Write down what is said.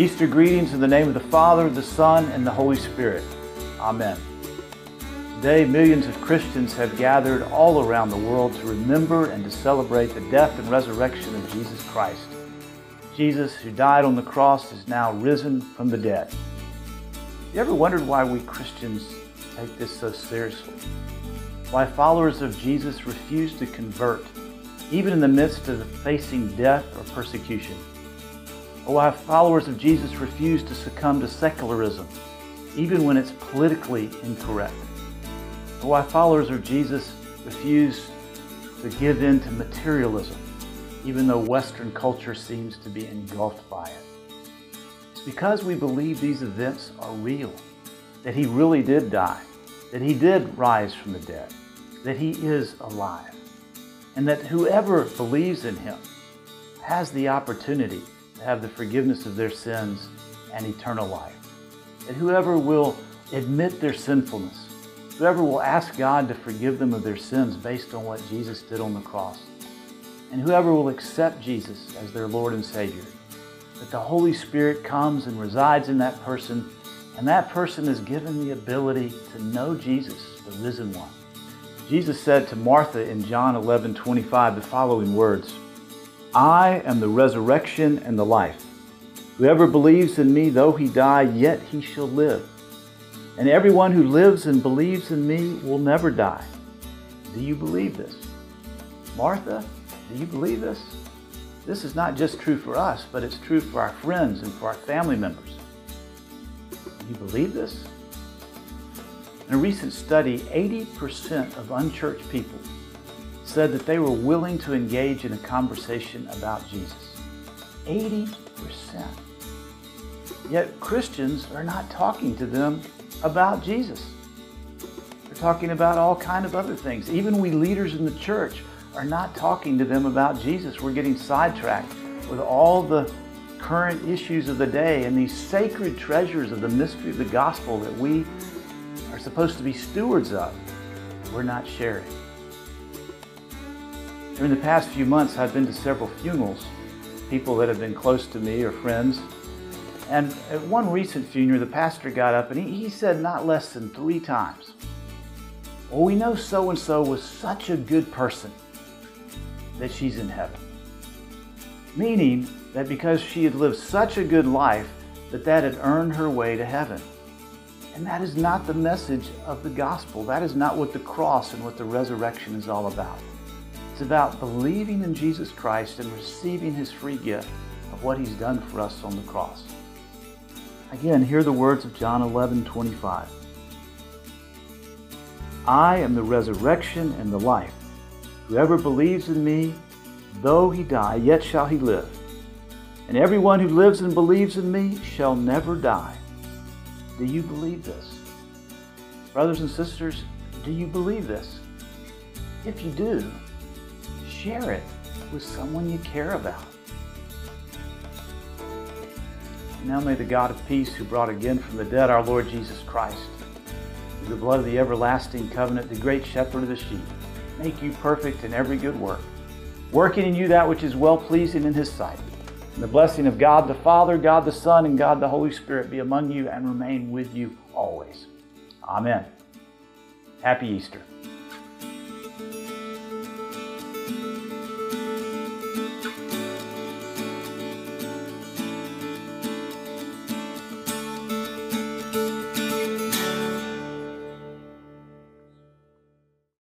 Easter greetings in the name of the Father, the Son, and the Holy Spirit. Amen. Today, millions of Christians have gathered all around the world to remember and to celebrate the death and resurrection of Jesus Christ. Jesus, who died on the cross, is now risen from the dead. You ever wondered why we Christians take this so seriously? Why followers of Jesus refuse to convert, even in the midst of facing death or persecution? Why followers of Jesus refuse to succumb to secularism, even when it's politically incorrect? Why followers of Jesus refuse to give in to materialism, even though Western culture seems to be engulfed by it? It's because we believe these events are real, that He really did die, that He did rise from the dead, that He is alive, and that whoever believes in Him has the opportunity have the forgiveness of their sins and eternal life. That whoever will admit their sinfulness, whoever will ask God to forgive them of their sins based on what Jesus did on the cross, and whoever will accept Jesus as their Lord and Savior, that the Holy Spirit comes and resides in that person, and that person is given the ability to know Jesus, the risen one. Jesus said to Martha in John 11 25 the following words I am the resurrection and the life. Whoever believes in me, though he die, yet he shall live. And everyone who lives and believes in me will never die. Do you believe this? Martha, do you believe this? This is not just true for us, but it's true for our friends and for our family members. Do you believe this? In a recent study, 80% of unchurched people said that they were willing to engage in a conversation about Jesus. 80%. Yet Christians are not talking to them about Jesus. They're talking about all kind of other things. Even we leaders in the church are not talking to them about Jesus. We're getting sidetracked with all the current issues of the day and these sacred treasures of the mystery of the gospel that we are supposed to be stewards of. We're not sharing. During the past few months, I've been to several funerals, people that have been close to me or friends. And at one recent funeral, the pastor got up and he, he said not less than three times, Well, we know so and so was such a good person that she's in heaven. Meaning that because she had lived such a good life, that that had earned her way to heaven. And that is not the message of the gospel. That is not what the cross and what the resurrection is all about. It's about believing in Jesus Christ and receiving his free gift of what he's done for us on the cross. Again, hear the words of John 11 25. I am the resurrection and the life. Whoever believes in me, though he die, yet shall he live. And everyone who lives and believes in me shall never die. Do you believe this? Brothers and sisters, do you believe this? If you do, share it with someone you care about. Now may the God of peace, who brought again from the dead our Lord Jesus Christ, through the blood of the everlasting covenant, the great shepherd of the sheep, make you perfect in every good work, working in you that which is well pleasing in his sight. And the blessing of God the Father, God the Son, and God the Holy Spirit be among you and remain with you always. Amen. Happy Easter.